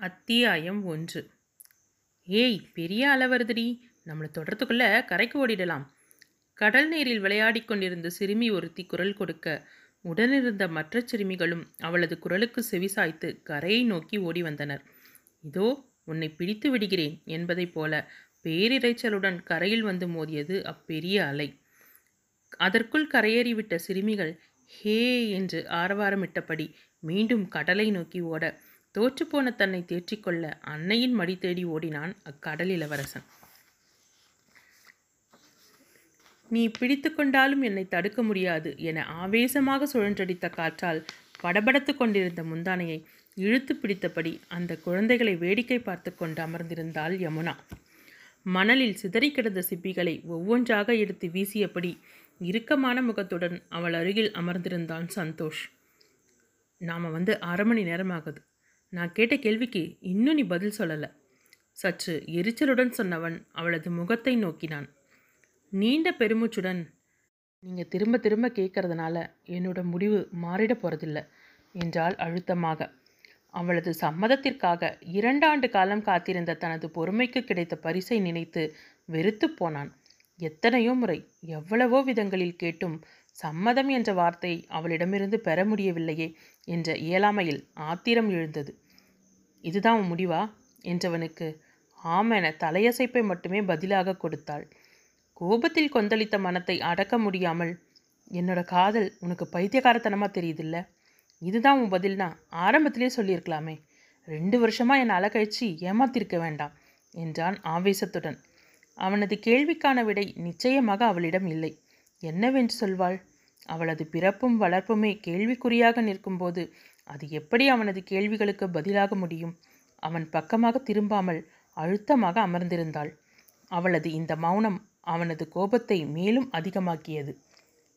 அத்தியாயம் ஒன்று. ஏய் பெரிய அலை வருதுடி நம்மளை தொடர்றதுக்குள்ள கரைக்கு ஓடிடலாம். கடல் நீரில் விளையாடி கொண்டிருந்த சிறுமி ஒருத்தி குரல் கொடுக்க உடனிருந்த மற்ற சிறுமிகளும் அவளது குரலுக்கு செவிசாய்த்து கரையை நோக்கி ஓடி வந்தனர். இதோ உன்னை பிடித்து விடுகிறேன் என்பதைப் போல பேரிரைச்சலுடன் கரையில் வந்து மோதியது அப்பெரிய அலை. அதற்குள் கரையேறிவிட்ட சிறுமிகள் ஹே என்று ஆரவாரமிட்டபடி மீண்டும் கடலை நோக்கி ஓட தோற்றுப்போன தன்னை தேற்றிக்கொள்ள அன்னையின் மடி தேடி ஓடினான் அக்கடல் இளவரசன். நீ பிடித்து கொண்டாலும் என்னை தடுக்க முடியாது என ஆவேசமாக சுழன்றடித்த காற்றால் படபடத்து கொண்டிருந்த முந்தானையை இழுத்து பிடித்தபடி அந்த குழந்தைகளை வேடிக்கை பார்த்து கொண்டு அமர்ந்திருந்தாள் யமுனா. மணலில் சிதறி கிடந்த சிப்பிகளை ஒவ்வொன்றாக எடுத்து வீசியபடி இறுக்கமான முகத்துடன் அவள் அருகில் அமர்ந்திருந்தான் சந்தோஷ். நாம் வந்து அரை மணி நேரமாகுது. நான் கேட்ட கேள்விக்கு இன்னும் நீ பதில் சொல்லலை. சற்று எரிச்சலுடன் சொன்னவன் அவளது முகத்தை நோக்கினான். நீண்ட பெருமூச்சுடன் நீங்கள் திரும்ப திரும்ப கேட்கறதுனால என்னோட முடிவு மாறிட போகிறதில்ல என்றால் அழுத்தமாக. அவளது சம்மதத்திற்காக இரண்டாண்டு காலம் காத்திருந்த தனது பொறுமைக்கு கிடைத்த பரிசை நினைத்து வெறுத்து போனான். எத்தனையோ முறை எவ்வளவோ விதங்களில் கேட்டும் சம்மதம் என்ற வார்த்தை அவளிடமிருந்து பெற முடியவில்லையே என்ற இயலாமையில் ஆத்திரம் எழுந்தது. இதுதான் உன் முடிவா? என்றவனுக்கு. ஆமென தலையசைப்பை மட்டுமே பதிலாக கொடுத்தாள். கோபத்தில் கொந்தளித்த மனத்தை அடக்க முடியாமல் என்னோட காதல் உனக்கு பைத்தியக்காரத்தனமாக தெரியுதில்ல? இதுதான் உன் பதில்னா ஆரம்பத்திலே சொல்லியிருக்கலாமே. ரெண்டு வருஷமாக என்னை அலக்கழிச்சு ஏமாத்திருக்க வேண்டாம் என்றான் ஆவேசத்துடன். அவனது கேள்விக்கான விடை நிச்சயமாக அவளிடம் இல்லை. என்னவென்று சொல்வாள்? அவளது பிறப்பும் வளர்ப்புமே கேள்விக்குறியாக நிற்கும்போது அது எப்படி அவனது கேள்விகளுக்கு பதிலாக முடியும்? அவன் பக்கமாக திரும்பாமல் அழுத்தமாக அமர்ந்திருந்தாள். அவளது இந்த மௌனம் அவனது கோபத்தை மேலும் அதிகமாக்கியது.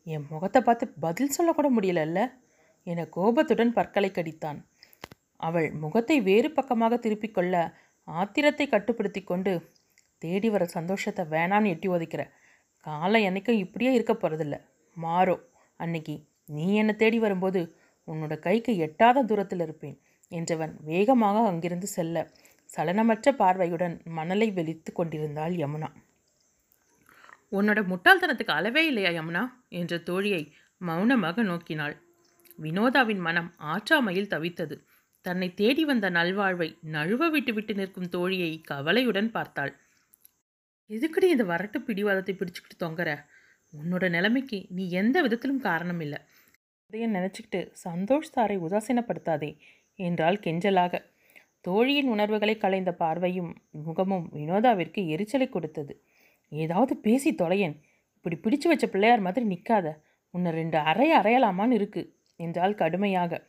என் முகத்தை பார்த்து பதில் சொல்லக்கூட முடியலல்ல? என கோபத்துடன் பற்களை கடித்தான். அவள் முகத்தை வேறு பக்கமாக திருப்பிக் கொள்ள ஆத்திரத்தை கட்டுப்படுத்தி கொண்டு தேடி வர சந்தோஷத்தை வேணான்னு எட்டி ஒதைக்கிற காலம் என்னைக்கும் இப்படியே இருக்க போகிறதில்ல மாறோ அன்னைக்கு நீ என்னை தேடி வரும்போது உன்னோட கைக்கு எட்டாத தூரத்தில் இருப்பேன் என்றவன் வேகமாக அங்கிருந்து செல்ல சலனமற்ற பார்வையுடன் மணலை வெளித்து கொண்டிருந்தாள் யமுனா. உன்னோட முட்டாள்தனத்துக்கு அளவே இல்லையா யமுனா? என்ற தோழியை மௌனமாக நோக்கினாள். வினோதாவின் மனம் ஆற்றாமையில் தவித்தது. தன்னை தேடி வந்த நல்வாழ்வை நழுவ விட்டு விட்டு நிற்கும் தோழியை கவலையுடன் பார்த்தாள். எதுக்கடி இந்த வரட்டு பிடிவாதத்தை பிடிச்சிக்கிட்டு தொங்குற? உன்னோட நிலைமைக்கு நீ எந்த விதத்திலும் காரணம் இல்லை. இதையும் நினச்சிக்கிட்டு சந்தோஷ் சாரை உதாசீனப்படுத்தாதே என்றால் கெஞ்சலாக. தோழியின் உணர்வுகளை கலைந்த பார்வையும் முகமும் வினோதாவிற்கு எரிச்சலை கொடுத்தது. ஏதாவது பேசி தொலையன். இப்படி பிடிச்சு வச்ச பிள்ளையார் மாதிரி நிற்காத உன்னை ரெண்டு அறைய அறையலாமான்னு இருக்கு என்றால் கடுமையாக.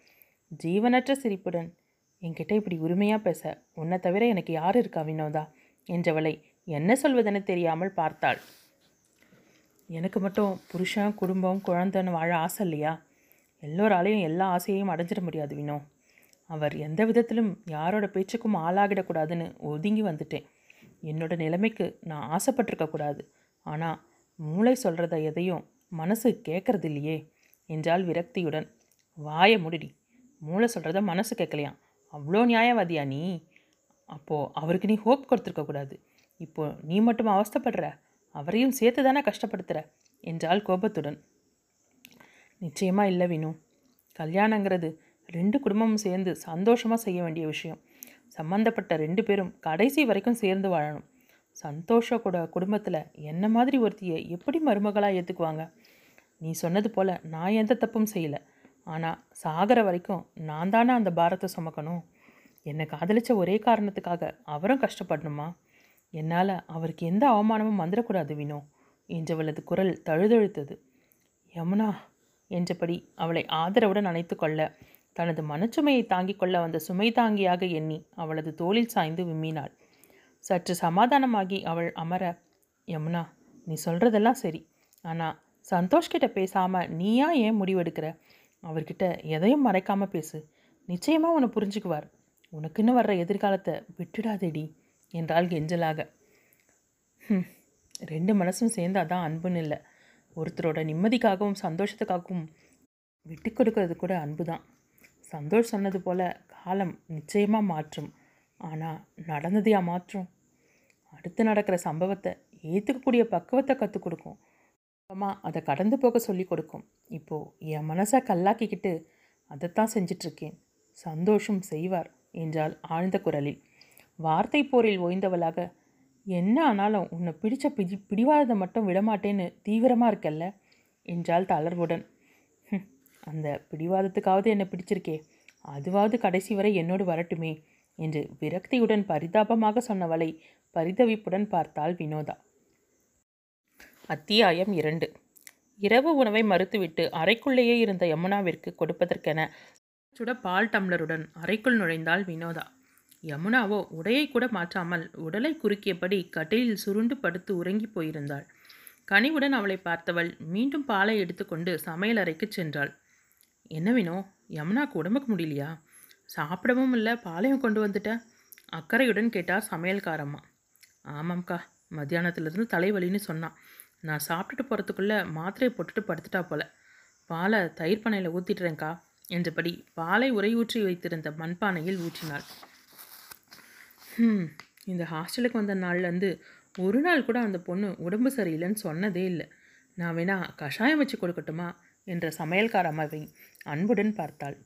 ஜீவனற்ற சிரிப்புடன் என்கிட்ட இப்படி உரிமையாக பேச? உன்னை தவிர எனக்கு யார் இருக்கா வினோதா? என்றவளை என்ன சொல்வதென தெரியாமல் பார்த்தாள். எனக்கு மட்டும் புருஷன் குடும்பம் குழந்தைன்னு வாழ ஆசை இல்லையா? எல்லோராலையும் எல்லா ஆசையையும் அடைஞ்சிட முடியாது வினோ. அவர் எந்த விதத்திலும் யாரோட பேச்சுக்கும் ஆளாகிடக்கூடாதுன்னு ஒதுங்கி வந்துட்டேன். என்னோட நிலைமைக்கு நான் ஆசைப்பட்டிருக்கக்கூடாது ஆனால் மூளை சொல்கிறத எதையும் மனசு கேட்கறது இல்லையே என்றால் விரக்தியுடன். வாய முடிடி. மூளை சொல்கிறத மனசு கேட்கலையாம் அவ்வளோ நியாயவாதியா நீ? அப்போது அவருக்கு நீ ஹோப் கொடுத்துருக்கக்கூடாது இப்போ நீ மட்டும் அவஸ்தைப்படுற. அவரையும் சேர்த்து தானே கஷ்டப்படுத்துகிற என்றால் கோபத்துடன். நிச்சயமாக இல்லை வினு. கல்யாணங்கிறது ரெண்டு குடும்பமும் சேர்ந்து சந்தோஷமாக செய்ய வேண்டிய விஷயம். சம்மந்தப்பட்ட ரெண்டு பேரும் கடைசி வரைக்கும் சேர்ந்து வாழணும். சந்தோஷ கூட குடும்பத்தில் என்ன மாதிரி ஒருத்தியை எப்படி மருமகளாக ஏற்றுக்குவாங்க நீ சொன்னது போல் நான் எந்த தப்பும் செய்யலை. ஆனால் சாகிற வரைக்கும் நான் தானே அந்த பாரத்தை சுமக்கணும்? என்னை காதலிச்ச ஒரே காரணத்துக்காக அவரும் கஷ்டப்படணுமா? என்னால் அவருக்கு எந்த அவமானமும் வந்துடக்கூடாது வினோ. என்றவளது குரல் தழுதழுத்தது. யமுனா என்றபடி அவளை ஆதரவுடன் அணைத்து கொள்ள தனது மனச்சுமையை தாங்கிக் கொள்ள வந்த சுமை தாங்கியாக எண்ணி அவளது தோளில் சாய்ந்து விம்மினாள். சற்று சமாதானமாகி அவள் அமர யமுனா நீ சொல்கிறதெல்லாம் சரி. ஆனால் சந்தோஷ்கிட்ட பேசாமல் நீயா ஏன் முடிவெடுக்கிற? அவர்கிட்ட எதையும் மறைக்காமல் பேசு. நிச்சயமாக உன்னை புரிஞ்சுக்குவார். உனக்குன்னு வர்ற எதிர்காலத்தை விட்டுடாதேடி என்றாள் கெஞ்சலாக. ரெண்டு மனசும் சேர்ந்தாதான் அன்புன்னு இல்லை. ஒருத்தரோட நிம்மதிக்காகவும் சந்தோஷத்துக்காகவும் விட்டு கொடுக்கறது கூட அன்பு தான் சந்தோஷ் சொன்னது போல காலம் நிச்சயமாக மாற்றும். ஆனால் நடந்ததையா மாற்றும்? அடுத்து நடக்கிற சம்பவத்தை ஏற்றுக்கக்கூடிய பக்குவத்தை கற்றுக் கொடுக்கும். அப்புறமா அதை கடந்து போக சொல்லி கொடுக்கும். இப்போது என் மனசை கல்லாக்கிக்கிட்டு அதைத்தான் செஞ்சிட்ருக்கேன் சந்தோஷம் செய்வார் என்றாள் ஆழ்ந்த குரலில். வார்த்தை போரில் ஓய்ந்தவளாக என்ன ஆனாலும் உன்னை பிடிச்ச பிடி பிடிவாதத்தை மட்டும் விடமாட்டேன்னு தீவிரமாக இருக்கல்ல? என்றாள் தளர்வுடன். அந்த பிடிவாதத்துக்காவது என்னை பிடிச்சிருக்கே. அதுவாவது கடைசி வரை என்னோடு வரட்டுமே என்று விரக்தியுடன் பரிதாபமாக சொன்னவளை பரிதவிப்புடன் பார்த்தாள் வினோதா. அத்தியாயம் இரண்டு. இரவு உணவை மறுத்துவிட்டு அறைக்குள்ளேயே இருந்த யமுனாவிற்கு கொடுப்பதற்கென சுட பால் டம்ளருடன் அறைக்குள் நுழைந்தாள் வினோதா. யமுனாவோ உடையை கூட மாற்றாமல் உடலை குறுக்கியபடி கட்டிலில் சுருண்டு படுத்து உறங்கி போயிருந்தாள். கனிவுடன் அவளை பார்த்தவள் மீண்டும் பாலை எடுத்துக்கொண்டு சமையலறைக்கு சென்றாள். என்ன வினோ யமுனாக்கு உடம்புக்கு முடியலையா? சாப்பிடவும் இல்லை பாலையும் கொண்டு வந்துட்ட அக்கறையுடன் கேட்டார் சமையல்காரம்மா. ஆமாம்க்கா மத்தியானத்துலேருந்து தலைவலின்னு சொன்னான் நான் சாப்பிட்டுட்டு போகிறதுக்குள்ளே மாத்திரையை போட்டுட்டு படுத்துட்டா போல. பாலை தயிர் பானையில் ஊற்றிட்டுறேங்க்கா என்றபடி பாலை உரையூற்றி வைத்திருந்த மண்பானையில் ஊற்றினாள். இந்த ஹாஸ்டலுக்கு வந்த நாள்லேருந்து ஒரு நாள் கூட அந்த பொண்ணு உடம்பு சரியில்லைன்னு சொன்னதே இல்லை. நான் வேணா கஷாயம் வச்சு கொடுக்கட்டுமா? என்ற சமையல்கார அம்மாவை அன்புடன் பார்த்தாள்.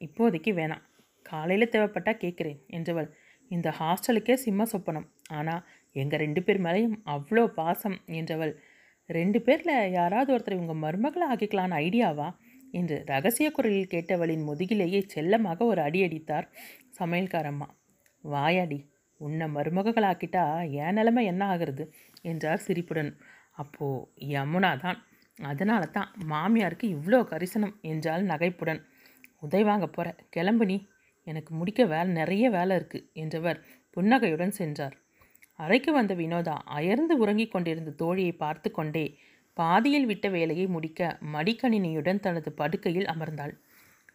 இப்போதைக்கு வேணாம். காலையில் தேவைப்பட்டால் கேட்குறேன் என்றவள். இந்த ஹாஸ்டலுக்கே சிம்ம சொப்பனம். ஆனால் எங்கள் ரெண்டு பேர் மேலேயும் அவ்வளோ பாசம் என்றவள். ரெண்டு பேரில் யாராவது ஒருத்தர் இவங்க மருமகளை ஆக்கிக்கலான்னு ஐடியாவா? என்று ரகசிய குரலில் கேட்டவளின் முதுகிலேயே செல்லமாக ஒரு அடி அடித்தார் சமையல்காரம்மா வாயாடி உன்னை மருமகளாக்கிட்டா என் நிலைமை என்ன ஆகிறது? என்றார் சிரிப்புடன். அப்போது யமுனா தான். அதனால தான் மாமியாருக்கு இவ்வளோ கரிசனம் என்றால் நகைப்புடன். உதவி வாங்க போகிற கிளம்பு நீ. எனக்கு முடிக்க வேலை நிறைய வேலை இருக்குது என்றவர் புன்னகையுடன் சென்றார். அறைக்கு வந்த வினோதா அயர்ந்து உறங்கிக் கொண்டிருந்த தோழியை பார்த்து கொண்டே பாதியில் விட்ட வேலையை முடிக்க மடிக்கணினியுடன் தனது படுக்கையில் அமர்ந்தாள்.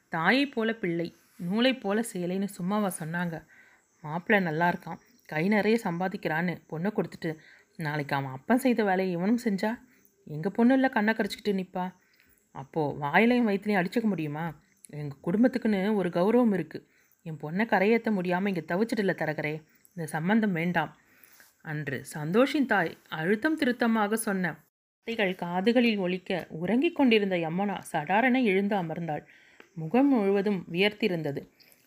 தாயைப் போல பிள்ளை நூலைப் போல சேலைன்னு சும்மாவா சொன்னாங்க. மாப்பிள்ளை நல்லா இருக்கான் கை நிறைய சம்பாதிக்கிறான்னு பொண்ணை கொடுத்துட்டு நாளைக்கு அவன் அப்பன் செய்த வேலையை இவனும் செஞ்சா? எங்கள் பொண்ணு இல்லை கண்ணை கரைச்சிக்கிட்டு நிற்பா அப்போது வாயிலையும் வயிற்றுலையும் அடிச்சுக்க முடியுமா? எங்கள் குடும்பத்துக்குன்னு ஒரு கௌரவம் இருக்குது என் பொண்ணை கரையேற்ற முடியாமல் இங்கே தவிச்சிடல தரகரே. இந்த சம்பந்தம் வேண்டாம். அன்று சந்தோஷின் தாய் அழுத்தம் திருத்தமாக சொன்ன வார்த்தைகள் காதுகளில் ஒலிக்க உறங்கிக் கொண்டிருந்த யமுனா சடாரென எழுந்து அமர்ந்தாள். முகம் முழுவதும் வியர்த்திருந்தது.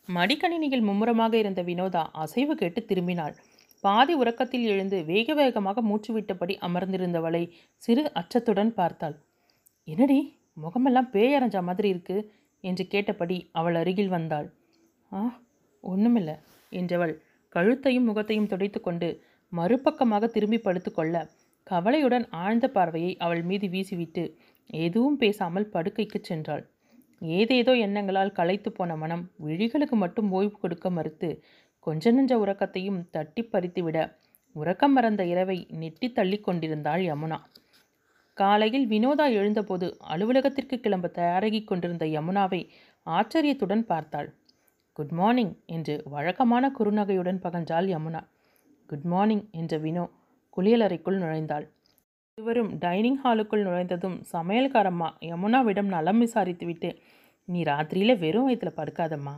மடிக்கணினியில் மும்முரமாக இருந்த வினோதா அசைவு கேட்டு திரும்பினாள். பாதி உறக்கத்தில் எழுந்து வேக வேகமாக மூச்சு விட்டபடி அமர்ந்திருந்தவளை சிறு அச்சத்துடன் பார்த்தாள். என்னடி முகமெல்லாம் பேயரைஞ்ச மாதிரி இருக்கு என்று கேட்டபடி அவள் அருகில் வந்தாள். ஆ ஒன்றுமில்லை என்றவள் கழுத்தையும் முகத்தையும் துடைத்துக்கொண்டு மறுபக்கமாக திரும்பி படுத்துக்கொள்ள கவலையுடன் ஆழ்ந்த பார்வையை அவள் மீது வீசிவிட்டு எதுவும் பேசாமல் படுக்கைக்கு சென்றாள். ஏதேதோ எண்ணங்களால் களைத்து போன மனம் விழிகளுக்கு மட்டும் ஓய்வு கொடுக்க மறுத்து கொஞ்ச நெஞ்ச உறக்கத்தையும் தட்டி பறித்துவிட உறக்கம் மறந்த இரவை நெட்டி தள்ளி கொண்டிருந்தாள் யமுனா. காலையில் வினோதா எழுந்தபோது அலுவலகத்திற்கு கிளம்ப தயாராகிக் கொண்டிருந்த யமுனாவை ஆச்சரியத்துடன் பார்த்தாள். குட் மார்னிங் என்று வழக்கமான குறுநகையுடன் பகன்றாள் யமுனா. குட் மார்னிங் என்ற வினோ குளியலறைக்குள் நுழைந்தாள். இருவரும் டைனிங் ஹாலுக்குள் நுழைந்ததும் சமையல்காரம்மா யமுனாவிடம் நலம் விசாரித்துவிட்டு நீ ராத்திரியில் வெறும் வயிற்றில் படுக்காதம்மா.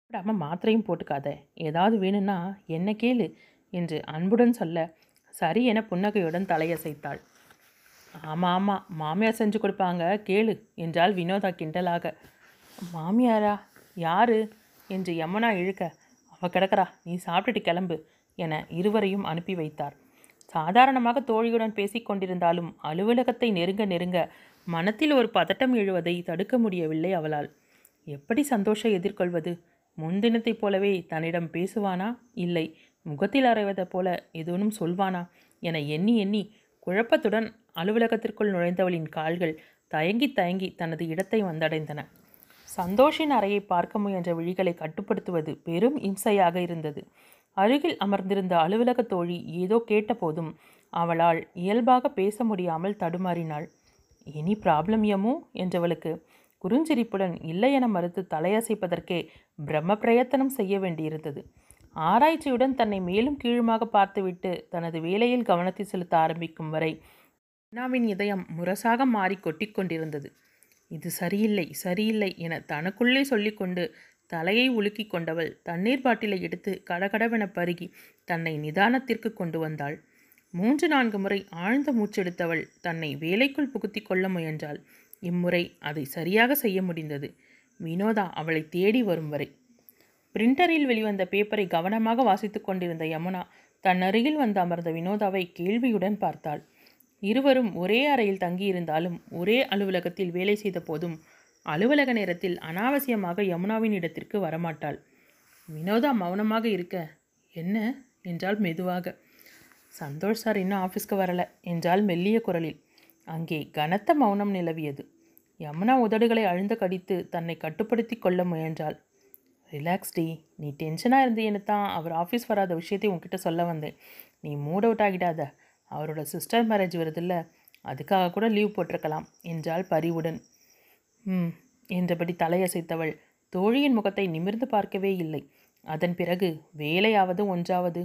சாப்பிடாம மாத்திரையும் போட்டுக்காத. ஏதாவது வேணும்னா என்ன கேளு என்று அன்புடன் சொல்ல சரி என புன்னகையுடன் தலையசைத்தாள். ஆமாம் ஆமாம் மாமியார் செஞ்சு கொடுப்பாங்க கேளு என்றால் வினோதா கிண்டலாக. மாமியாரா? யாரு? என்று யமுனா இழுக்க அவ கிடக்கிறா நீ சாப்பிட்டுட்டு கிளம்பு என இருவரையும் அனுப்பி வைத்தார். சாதாரணமாக தோழியுடன் பேசிக் கொண்டிருந்தாலும் அலுவலகத்தை நெருங்க நெருங்க மனத்தில் ஒரு பதட்டம் எழுவதை தடுக்க முடியவில்லை அவளால். எப்படி சந்தோஷை எதிர்கொள்வது? முன்தினத்தைப் போலவே தன்னிடம் பேசுவானா? இல்லை. முகத்தில் அறைவதைப் போல ஏதோனும் சொல்வானா? என எண்ணி எண்ணி குழப்பத்துடன் அலுவலகத்திற்குள் நுழைந்தவளின் கால்கள் தயங்கி தயங்கி தனது இடத்தை வந்தடைந்தன. சந்தோஷின் அறையை பார்க்க முயன்ற விழிகளை கட்டுப்படுத்துவது பெரும் இம்சையாக இருந்தது. அருகில் அமர்ந்திருந்த அலுவலக தோழி ஏதோ கேட்டபோதும் அவளால் இயல்பாக பேச முடியாமல் தடுமாறினாள். எனி ப்ராப்ளம் எமோ என்றவளுக்கு குறுஞ்சிரிப்புடன் இல்லை என மறுத்து தலையசைப்பதற்கே பிரம்ம பிரயத்தனம் செய்ய வேண்டியிருந்தது. ஆராய்ச்சியுடன் தன்னை மேலும் கீழுமாக பார்த்துவிட்டு தனது வேலையில் கவனத்தை செலுத்த ஆரம்பிக்கும் வரை அண்ணாவின் இதயம் முரசாக மாறி கொட்டிக் கொண்டிருந்தது. இது சரியில்லை சரியில்லை என தனக்குள்ளே சொல்லிக்கொண்டு தலையை உலுக்கி கொண்டவள் தண்ணீர் பாட்டிலை எடுத்து கடகடவென பருகி தன்னை நிதானத்திற்கு கொண்டு வந்தாள். மூன்று நான்கு முறை ஆழ்ந்த மூச்செடுத்தவள் தன்னை வேலைக்குள் புகுத்தி கொள்ள முயன்றாள். இம்முறை அதை சரியாக செய்ய முடிந்தது. வினோதா அவளை தேடி வரும் வரை. பிரிண்டரில் வெளிவந்த பேப்பரை கவனமாக வாசித்துக் கொண்டிருந்த யமுனா தன் அருகில் வந்து அமர்ந்த வினோதாவை கேள்வியுடன் பார்த்தாள். இருவரும் ஒரே அறையில் தங்கியிருந்தாலும் ஒரே அலுவலகத்தில் வேலை செய்த போதும் அலுவலக நேரத்தில் அனாவசியமாக யமுனாவின் இடத்திற்கு வரமாட்டாள். வினோதா மௌனமாக இருக்க என்ன? என்றால் மெதுவாக. சந்தோஷ் சார் இன்னும் ஆஃபீஸ்க்கு வரல. என்றால் மெல்லிய குரலில். அங்கே கனத்த மௌனம் நிலவியது. யமுனா உதடுகளை அழுந்த கடித்து தன்னை கட்டுப்படுத்தி கொள்ள முயன்றாள். ரிலாக்ஸ் டி. நீ டென்ஷனாக இருந்தேன்னு தான் அவர் ஆஃபீஸ் வராத விஷயத்தை உன்கிட்ட சொல்ல வந்தேன். நீ மூட் அவுட் ஆகிடாத. அவரோட சிஸ்டர் மேரேஜ் வருதில்ல. அதுக்காக கூட லீவ் போட்டிருக்கலாம் என்றாள் பரிவுடன். ம் என்றபடி தலையசைத்தவள். தோழியின் முகத்தை நிமிர்ந்து பார்க்கவே இல்லை. அதன் பிறகு வேலையாவது ஒன்றாவது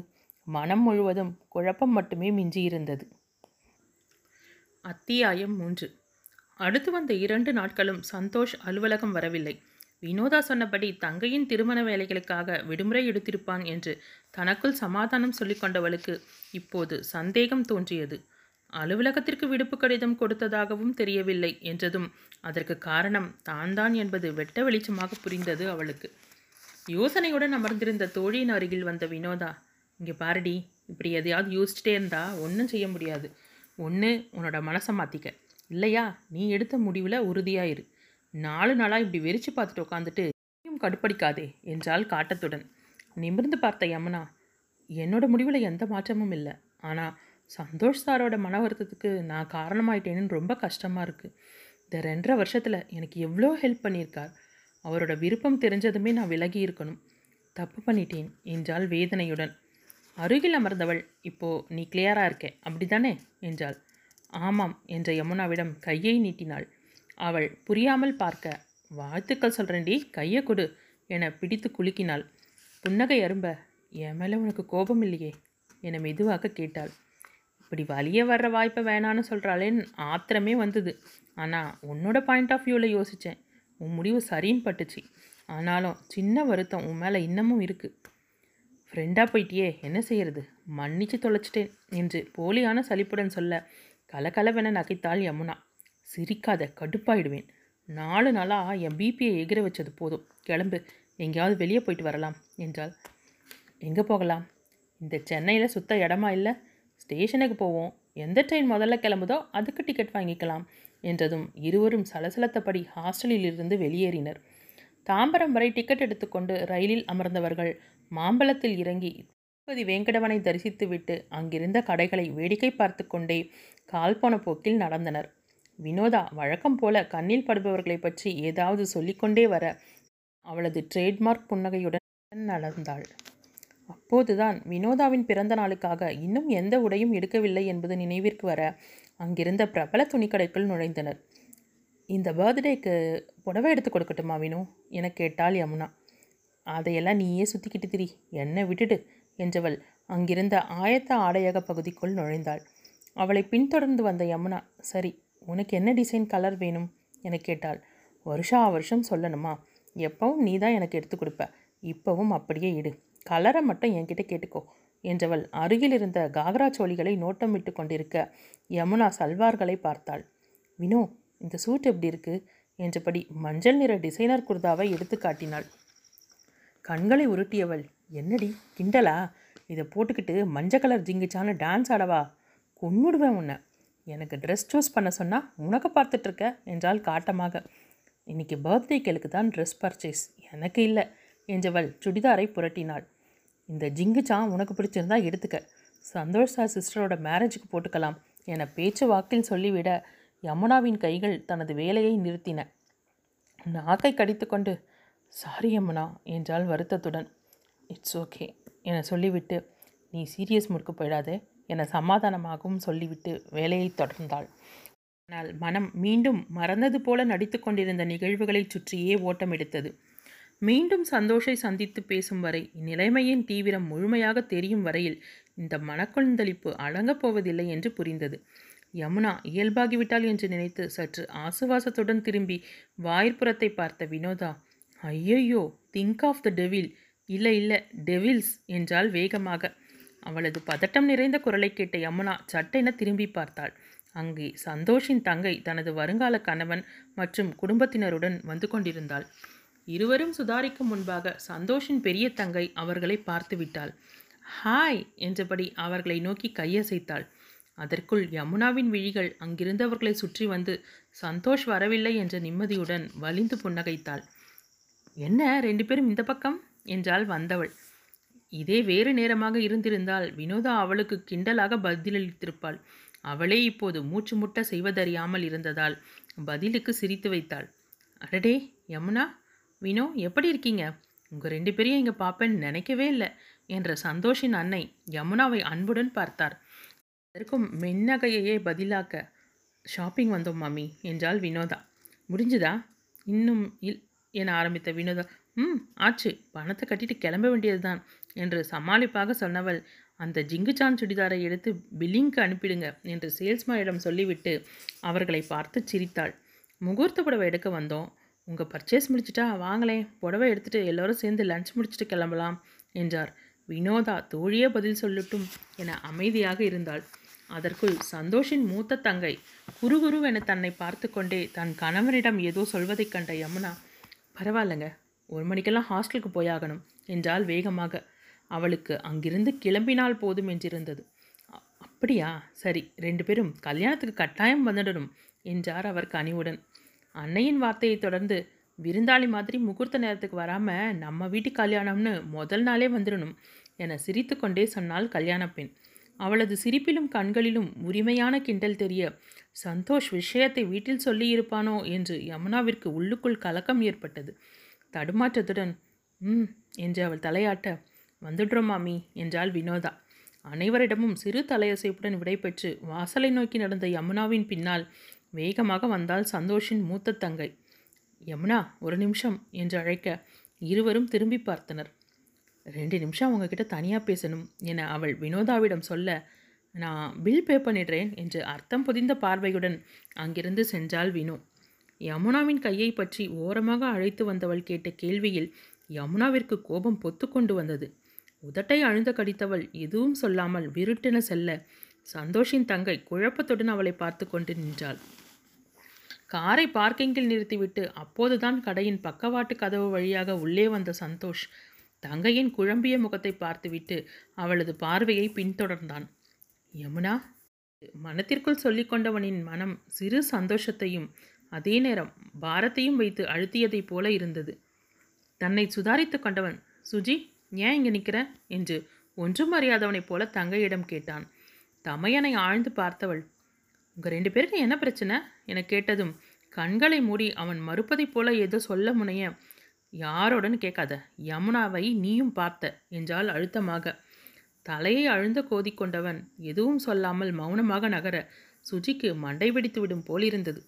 மனம் முழுவதும் குழப்பம் மட்டுமே மிஞ்சியிருந்தது. அத்தியாயம் மூன்று. அடுத்து வந்த இரண்டு நாட்களும் சந்தோஷ் அலுவலகம் வரவில்லை. வினோதா சொன்னபடி தங்கையின் திருமண வேலைகளுக்காக விடுமுறை எடுத்திருப்பான் என்று தனக்குள் சமாதானம் சொல்லிக்கொண்டவளுக்கு இப்போது சந்தேகம் தோன்றியது. அலுவலகத்திற்கு விடுப்பு கடிதம் கொடுத்ததாகவும் தெரியவில்லை என்றதும் அதற்கு காரணம் தான் தான் என்பது வெட்ட வெளிச்சமாக புரிந்தது அவளுக்கு. யோசனையுடன் அமர்ந்திருந்த தோழியின் அருகில் வந்த வினோதா இங்கே பாருடி இப்படி எதையாவது யோசிச்சுட்டே இருந்தால் ஒன்றும் செய்ய முடியாது. ஒன்று உன்னோட மனசை மாற்றிக்க இல்லையா? நீ எடுத்த முடிவில் உறுதியாயிரு நாலு நாளாக இப்படி வெறிச்சு பார்த்துட்டு உட்காந்துட்டு நீயும் கடுப்படிக்காதே என்றால் காட்டத்துடன். நிமிர்ந்து பார்த்த யமுனா என்னோட முடிவில் எந்த மாற்றமும் இல்லை. ஆனால் சந்தோஷ் சாரோட மன வருத்தத்துக்கு நான் காரணமாயிட்டேன்னு ரொம்ப கஷ்டமாக இருக்குது இந்த ரெண்டரை வருஷத்தில் எனக்கு எவ்வளோ ஹெல்ப் பண்ணியிருக்கார். அவரோட விருப்பம் தெரிஞ்சதுமே நான் விலகி இருக்கணும். தப்பு பண்ணிட்டேன் என்றால் வேதனையுடன். அருகில் அமர்ந்தவள். இப்போ நீ கிளியராக இருக்கே. அப்படிதானே என்றாள். ஆமாம் என்ற யமுனாவிடம் கையை நீட்டினாள். அவள் புரியாமல் பார்க்க வாழ்த்துக்கள் சொல்கிறேன்டி கையை கொடு என பிடித்து குலுக்கினாள். புன்னகை அரும்ப என் மேலே உனக்கு கோபம் இல்லையே? என மெதுவாக கேட்டாள். இப்படி வழியே வர்ற வாய்ப்பை வேணான்னு சொல்கிறாளேன்னு ஆத்திரமே வந்தது. ஆனால் உன்னோட பாயிண்ட் ஆஃப் வியூவில் யோசித்தேன் உன் முடிவு சரின்னு பட்டுச்சு. ஆனாலும் சின்ன வருத்தம் உன் மேலே இன்னமும் இருக்குது ஃப்ரெண்டாக போயிட்டியே என்ன செய்யறது? மன்னிச்சு தொலைச்சிட்டேன் என்று போலியான சலிப்புடன் சொல்ல கலகலவென நகைத்தாள் யமுனா. சிரிக்காத கடுப்பாயிடுவேன். நாலு நாளாக என் பிபியை எகிர வச்சது போதும். கிளம்பு எங்கேயாவது வெளியே போயிட்டு வரலாம் என்றாள். எங்கே போகலாம்? இந்த சென்னையில் சுத்த இடமா இல்லை? ஸ்டேஷனுக்கு போவோம். எந்த ட்ரெயின் முதல்ல கிளம்புதோ அதுக்கு டிக்கெட் வாங்கிக்கலாம் என்றதும் இருவரும் சலசலத்தபடி ஹாஸ்டலில் இருந்து வெளியேறினர். தாம்பரம் வரை டிக்கெட் எடுத்துக்கொண்டு ரயிலில் அமர்ந்தவர்கள் மாம்பழத்தில் இறங்கி திருப்பதி வேங்கடவனை தரிசித்துவிட்டு அங்கிருந்த கடைகளை வேடிக்கை பார்த்து கொண்டே கால் போன போக்கில் நடந்தனர். வினோதா வழக்கம் போல கண்ணில் படுபவர்களை பற்றி ஏதாவது சொல்லிக்கொண்டே வர அவளது ட்ரேட்மார்க் புன்னகையுடன் நடந்தாள். அப்போதுதான் வினோதாவின் பிறந்த நாளுக்காக இன்னும் எந்த உடையும் எடுக்கவில்லை என்பது நினைவிற்கு வர அங்கிருந்த பிரபல துணிக்கடைக்குள் நுழைந்தனர். இந்த பர்த்டேக்கு புடவை எடுத்து கொடுக்கட்டுமா வினு? என கேட்டாள் யமுனா. அதையெல்லாம் நீயே சுற்றிக்கிட்டு திரி. என்னை விட்டுடு என்றவள் அங்கிருந்த ஆயத்த ஆடையக பகுதிக்குள் நுழைந்தாள். அவளை பின்தொடர்ந்து வந்த யமுனா சரி உனக்கு என்ன டிசைன் கலர் வேணும்? என கேட்டாள். வருஷா வருஷம் சொல்லணுமா? எப்பவும் நீ தான் எனக்கு எடுத்து கொடுப்ப. இப்போவும் அப்படியே இடு. கலரை மட்டும் என்கிட்ட கேட்டுக்கோ என்றவள் அருகில் இருந்த காக்ரா சோழிகளை நோட்டம் விட்டு கொண்டிருக்க யமுனா சல்வார்களை பார்த்தாள். வினோ இந்த சூட் எப்படி இருக்கு? என்றபடி மஞ்சள் நிற டிசைனர் குர்தாவை எடுத்து காட்டினாள். கண்களை உருட்டியவள். என்னடி கிண்டலா? இதை போட்டுக்கிட்டு மஞ்சள் கலர் ஜிங்கிச்சான்னு டான்ஸ் ஆடவா? கொன்னுடுவேன் உன்னை. எனக்கு ட்ரெஸ் சூஸ் பண்ண சொன்னால் உனக்கு பார்த்துட்ருக்க என்றால் காட்டமாக. இன்னைக்கு பர்த்டே கேளுக்கு தான் ட்ரெஸ் பர்ச்சேஸ் எனக்கு இல்லை என்றவள் சுடிதாரை புரட்டினாள். இந்த ஜிங்குச்சான் உனக்கு பிடிச்சிருந்தா எடுத்துக்க. சந்தோஷ் சார் சிஸ்டரோட மேரேஜுக்கு போட்டுக்கலாம் என பேச்சு வாக்கில் சொல்லிவிட யமுனாவின் கைகள் தனது வேலையை நிறுத்தின. நாக்கை கடித்துக்கொண்டு சாரி அம்மனா என்றால் வருத்தத்துடன். இட்ஸ் ஓகே என சொல்லிவிட்டு நீ சீரியஸ் முறுக்கு போயிடாதே என சமாதானமாகவும் சொல்லிவிட்டு வேலையை தொடர்ந்தாள். ஆனால் மனம் மீண்டும் மறந்தது போல நடித்து கொண்டிருந்த நிகழ்வுகளைச் சுற்றியே ஓட்டம் எடுத்தது. மீண்டும் சந்தோஷை சந்தித்து பேசும் வரை நிலைமையின் தீவிரம் முழுமையாக தெரியும் வரையில் இந்த மனக்கொந்தளிப்பு அடங்கப் போவதில்லை என்று புரிந்தது. யமுனா இயல்பாகிவிட்டாள் என்று நினைத்து சற்று ஆசுவாசத்துடன் திரும்பி வாயிற்புறத்தை பார்த்த வினோதா ஐயையோ திங்க் ஆஃப் த டெவில் இல்லை இல்லை டெவில்ஸ் என்றால் வேகமாக. அவளது பதட்டம் நிறைந்த குரலை கேட்ட யமுனா சட்டென திரும்பி பார்த்தாள். அங்கே சந்தோஷின் தங்கை தனது வருங்கால கணவன் மற்றும் குடும்பத்தினருடன் வந்து கொண்டிருந்தாள். இருவரும் சுதாரிக்கும் முன்பாக சந்தோஷின் பெரிய தங்கை அவர்களை பார்த்து விட்டாள். ஹாய் என்றபடி அவர்களை நோக்கி கையசைத்தாள். அதற்குள் யமுனாவின் விழிகள் அங்கிருந்தவர்களை சுற்றி வந்து சந்தோஷ் வரவில்லை என்ற நிம்மதியுடன் வலிந்து புன்னகைத்தாள். என்ன ரெண்டு பேரும் இந்த பக்கம்? என்றாள் வந்தவள். இதே வேறு நேரமாக இருந்திருந்தால் வினோதா அவளுக்கு கிண்டலாக பதிலளித்திருப்பாள். அவளே இப்போது மூச்சு முட்ட செய்வதறியாமல் இருந்ததால் பதிலுக்கு சிரித்து வைத்தாள். அடடே யமுனா வினோ எப்படி இருக்கீங்க? உங்கள் ரெண்டு பேரையும் இங்கே பார்ப்பேன்னு நினைக்கவே இல்லை என்ற சந்தோஷின் அன்னை யமுனாவை அன்புடன் பார்த்தார். அதற்கும் மென்னகையையே பதிலாக்க ஷாப்பிங் வந்தோம் மாமி என்றாள் வினோதா. முடிஞ்சுதா? இன்னும் இல் என ஆரம்பித்த வினோதா ம் ஆச்சு. பணத்தை கட்டிட்டு கிளம்ப வேண்டியதுதான் என்று சமாளிப்பாக சொன்னவள் அந்த ஜிங்குச்சான் சுடிதாரை எடுத்து பில்லிங்க்கு அனுப்பிடுங்க என்று சேல்ஸ்மேனிடம் சொல்லிவிட்டு அவர்களை பார்த்து சிரித்தாள். முகூர்த்த புடவை எடுக்க வந்தோம். உங்கள் பர்ச்சேஸ் முடிச்சிட்டா வாங்களேன் புடவை எடுத்துட்டு எல்லோரும் சேர்ந்து லஞ்ச் முடிச்சுட்டு கிளம்பலாம் என்றார். வினோதா தோழியே பதில் சொல்லட்டும் என அமைதியாக இருந்தாள். அதற்குள் சந்தோஷின் மூத்த தங்கை குறுகுருவென தன்னை பார்த்து கொண்டே தன் கணவனிடம் ஏதோ சொல்வதைக் கண்ட யமுனா பரவாயில்லைங்க. ஒரு மணிக்கெல்லாம் ஹாஸ்டலுக்கு போயாகணும் என்றால் வேகமாக. அவளுக்கு அங்கிருந்து கிளம்பினால் போதும் என்றிருந்தது. அப்படியா? சரி ரெண்டு பேரும் கல்யாணத்துக்கு கட்டாயம் வந்துடணும் என்றார் அவர் கனிவுடன். அன்னையின் வார்த்தையை தொடர்ந்து விருந்தாளி மாதிரி முகூர்த்த நேரத்துக்கு வராமல் நம்ம வீட்டு கல்யாணம்னு முதல் நாளே வந்துடணும் என சிரித்துக்கொண்டே சொன்னாள் கல்யாண பெண். அவளது சிரிப்பிலும் கண்களிலும் உரிமையான கிண்டல் தெரிய சந்தோஷ் விஷயத்தை வீட்டில் சொல்லியிருப்பானோ என்று யமுனாவிற்கு உள்ளுக்குள் கலக்கம் ஏற்பட்டது. தடுமாற்றத்துடன் ம் என்று அவள் தலையாட்ட வந்துடுறோம் மாமி என்றாள் வினோதா. அனைவரிடமும் சிறு தலையசைப்புடன் விடைபெற்று வாசலை நோக்கி நடந்த யமுனாவின் பின்னால் வேகமாக வந்தாள் சந்தோஷின் மூத்த தங்கை. யமுனா ஒரு நிமிஷம் என்று அழைக்க இருவரும் திரும்பி பார்த்தனர். ரெண்டு நிமிஷம் அவங்கக்கிட்ட தனியாக பேசணும் என அவள் வினோதாவிடம் சொல்ல நான் பில் பே பண்ணிடுறேன் என்று அர்த்தம் புதிந்த பார்வையுடன் அங்கிருந்து சென்றாள் வினோ. யமுனாவின் கையை பற்றி ஓரமாக அழைத்து வந்தவள் கேட்ட கேள்வியில் யமுனாவிற்கு கோபம் பொத்துக்கொண்டு வந்தது. உதட்டை அழுந்த கடித்தவள் எதுவும் சொல்லாமல் விருட்டென செல்ல சந்தோஷின் தங்கை குழப்பத்துடன் அவளை பார்த்து கொண்டு நின்றாள். காரை பார்க்கிங்கில் நிறுத்திவிட்டு அப்போதுதான் கடையின் பக்கவாட்டு கதவு வழியாக உள்ளே வந்த சந்தோஷ் தங்கையின் குழம்பிய முகத்தை பார்த்துவிட்டு அவளது பார்வையை பின்தொடர்ந்தான். யமுனா மனத்திற்குள் சொல்லிக்கொண்டவனின் மனம் சிறு சந்தோஷத்தையும் அதே நேரம் பாரத்தையும் வைத்து அழுத்தியதைப் போல இருந்தது. தன்னை சுதாரித்து கொண்டவன் சுஜி ஏன் இங்கே நிற்கிற? என்று ஒன்றும் அறியாதவனைப் போல தங்கையிடம் கேட்டான். தமையனை ஆழ்ந்து பார்த்தவள் உங்கள் ரெண்டு பேருக்கு என்ன பிரச்சனை? என கேட்டதும் கண்களை மூடி அவன் மறுப்பதைப் போல ஏதோ சொல்ல முனைய யாரோடன்னு கேட்காத யமுனாவை நீயும் பார்த்த என்றால் அழுத்தமாக. தலையை அழுந்த கோதிக்கொண்டவன் எதுவும் சொல்லாமல் மௌனமாக நகர சுஜிக்கு மண்டை வெடித்து விடும் போலிருந்தது.